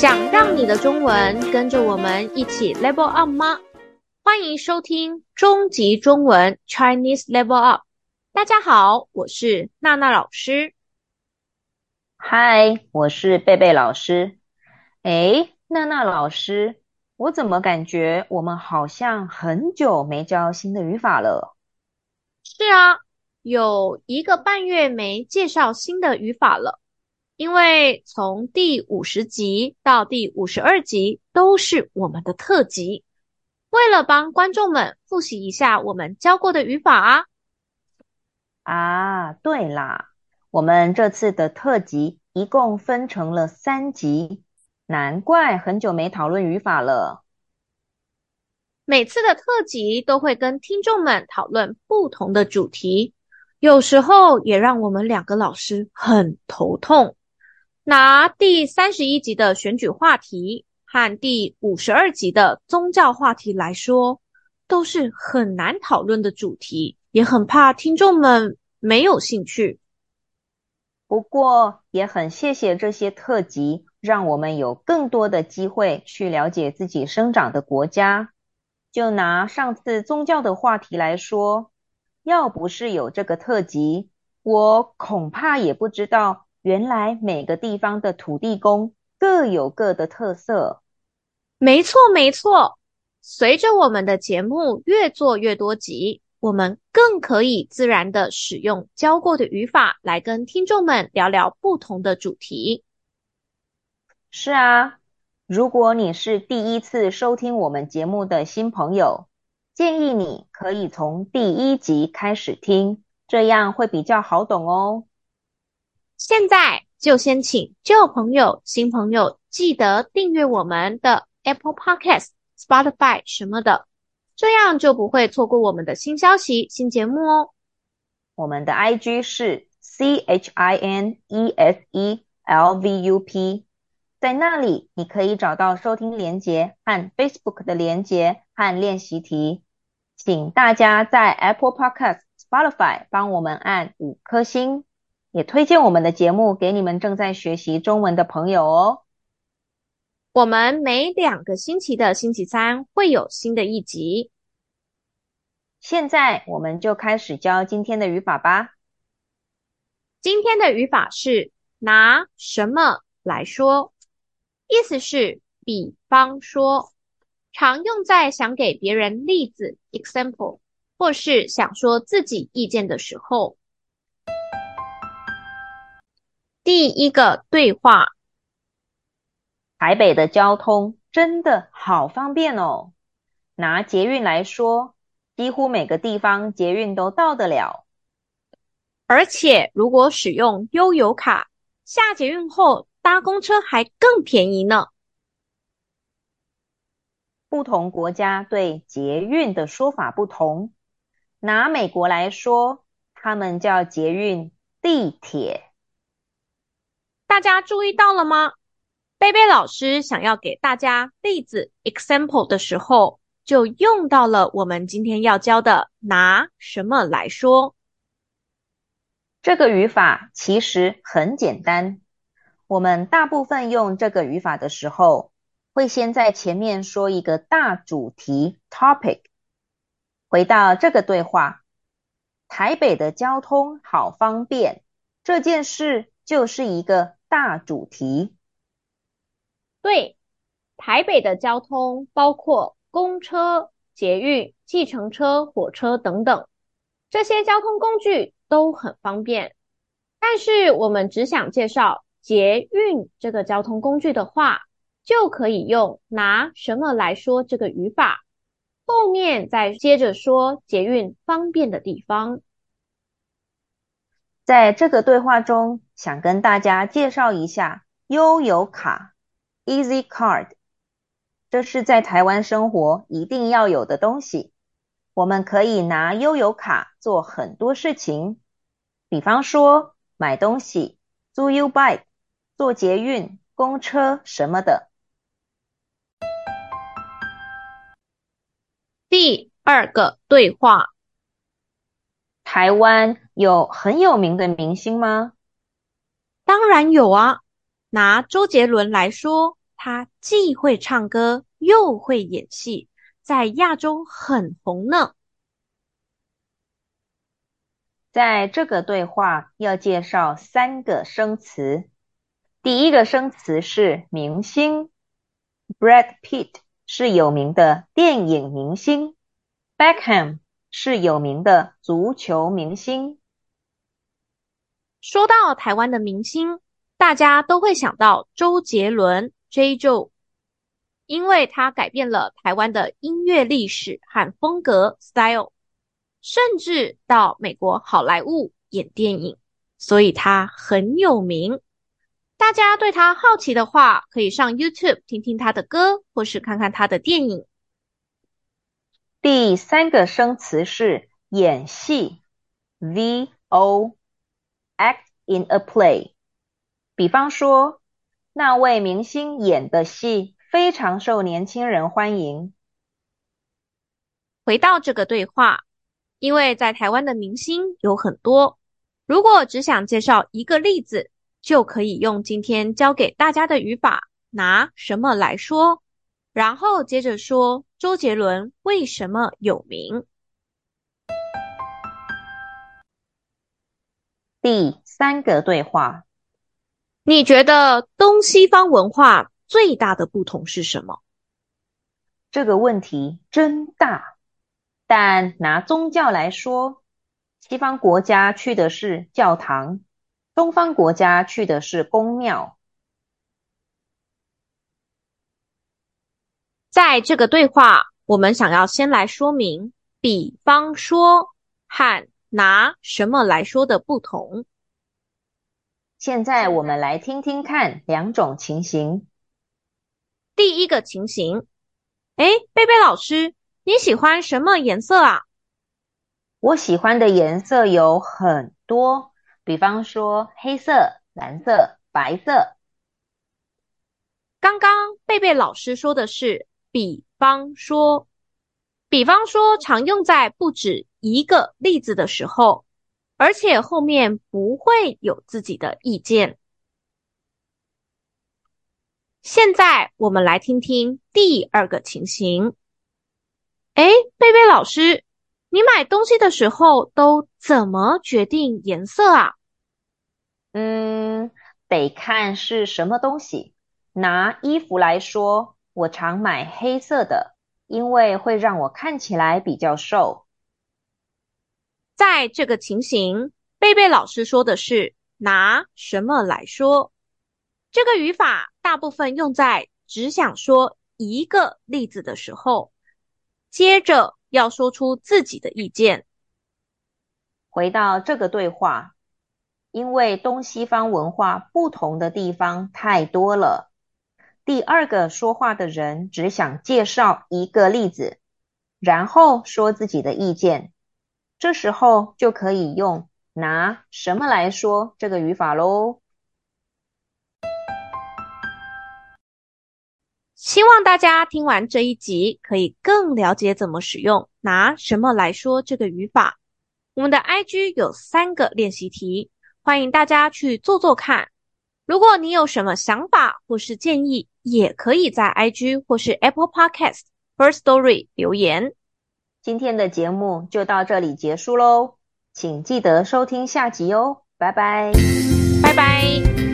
想让你的中文跟着我们一起 level up 吗？欢迎收听终极中文 Chinese Level Up。大家好，我是娜娜老师。嗨，我是贝贝老师。哎，娜娜老师，我怎么感觉我们好像很久没教新的语法了？是啊，有一个半月没介绍新的语法了。因为从第五十集到第五十二集都是我们的特辑，为了帮观众们复习一下我们教过的语法啊。啊，对啦，我们这次的特辑一共分成了三集，难怪很久没讨论语法了。每次的特辑都会跟听众们讨论不同的主题，有时候也让我们两个老师很头痛。拿第三十一集的选举话题和第五十二集的宗教话题来说，都是很难讨论的主题，也很怕听众们没有兴趣。不过，也很谢谢这些特辑，让我们有更多的机会去了解自己生长的国家。就拿上次宗教的话题来说，要不是有这个特辑，我恐怕也不知道。原来每个地方的土地公各有各的特色。没错，没错。随着我们的节目越做越多集，我们更可以自然地使用教过的语法来跟听众们聊聊不同的主题。是啊，如果你是第一次收听我们节目的新朋友，建议你可以从第一集开始听，这样会比较好懂哦。现在就先请旧朋友、新朋友记得订阅我们的 Apple Podcast、Spotify 什么的，这样就不会错过我们的新消息、新节目哦。我们的 IG 是 C H I N E S E L V U P，在那里你可以找到收听连接和 Facebook 的连接和练习题。请大家在 Apple Podcast、Spotify 帮我们按五颗星。也推荐我们的节目给你们正在学习中文的朋友哦。我们每两个星期的星期三会有新的一集。现在我们就开始教今天的语法吧。今天的语法是拿什么来说，意思是比方说，常用在想给别人例子 （example） 或是想说自己意见的时候。第一个对话：台北的交通真的好方便哦。拿捷运来说，几乎每个地方捷运都到得了。而且如果使用悠游卡，下捷运后搭公车还更便宜呢。不同国家对捷运的说法不同。拿美国来说，他们叫捷运地铁。大家注意到了吗？贝贝老师想要给大家例子 example 的时候，就用到了我们今天要教的拿什么来说。这个语法其实很简单。我们大部分用这个语法的时候，会先在前面说一个大主题 topic。回到这个对话，台北的交通好方便，这件事就是一个。大主题。对，台北的交通包括公车、捷运、计程车、火车等等，这些交通工具都很方便。但是我们只想介绍捷运这个交通工具的话，就可以用拿什么来说这个语法，后面再接着说捷运方便的地方。在这个对话中，想跟大家介绍一下悠游卡 （Easy Card）。这是在台湾生活一定要有的东西。我们可以拿悠游卡做很多事情，比方说买东西、租 U-Bike、坐捷运、公车什么的。第二个对话。台湾有很有名的明星吗？当然有啊。拿周杰伦来说，他既会唱歌又会演戏，在亚洲很红呢。在这个对话要介绍三个生词。第一个生词是明星，Brad Pitt 是有名的电影明星，Beckham 是有名的足球明星。说到台湾的明星，大家都会想到周杰伦 J. Joe，因为他改变了台湾的音乐历史和风格 Style。甚至到美国好莱坞演电影，所以他很有名。大家对他好奇的话，可以上 YouTube 听听他的歌，或是看看他的电影。第三个生词是演戏，VO，act in a play。比方说，那位明星演的戏非常受年轻人欢迎。回到这个对话。因为在台湾的明星有很多，如果只想介绍一个例子，就可以用今天教给大家的语法，拿什么来说，然后接着说周杰伦为什么有名。第三个对话，你觉得东西方文化最大的不同是什么？这个问题真大。但拿宗教来说，西方国家去的是教堂，东方国家去的是宫庙。在这个对话，我们想要先来说明，比方说和拿什么来说的不同。现在我们来听听看两种情形。第一个情形，哎，贝贝老师。你喜欢什么颜色啊？我喜欢的颜色有很多，比方说黑色、蓝色、白色。刚刚贝贝老师说的是“比方说”，比方说常用在不止一个例子的时候，而且后面不会有自己的意见。现在我们来听听第二个情形。诶，贝贝老师，你买东西的时候都怎么决定颜色啊？嗯，得看是什么东西。拿衣服来说，我常买黑色的，因为会让我看起来比较瘦。在这个情形，贝贝老师说的是拿什么来说？这个语法大部分用在只想说一个例子的时候。接着要说出自己的意见。回到这个对话，因为东西方文化不同的地方太多了，第二个说话的人只想介绍一个例子，然后说自己的意见。这时候就可以用拿什么来说这个语法喽。希望大家听完这一集，可以更了解怎么使用拿什么来说这个语法。我们的 IG 有三个练习题，欢迎大家去做做看。如果你有什么想法或是建议，也可以在 IG 或是 Apple Podcast First Story 留言。今天的节目就到这里结束喽，请记得收听下集哦，拜拜，拜拜。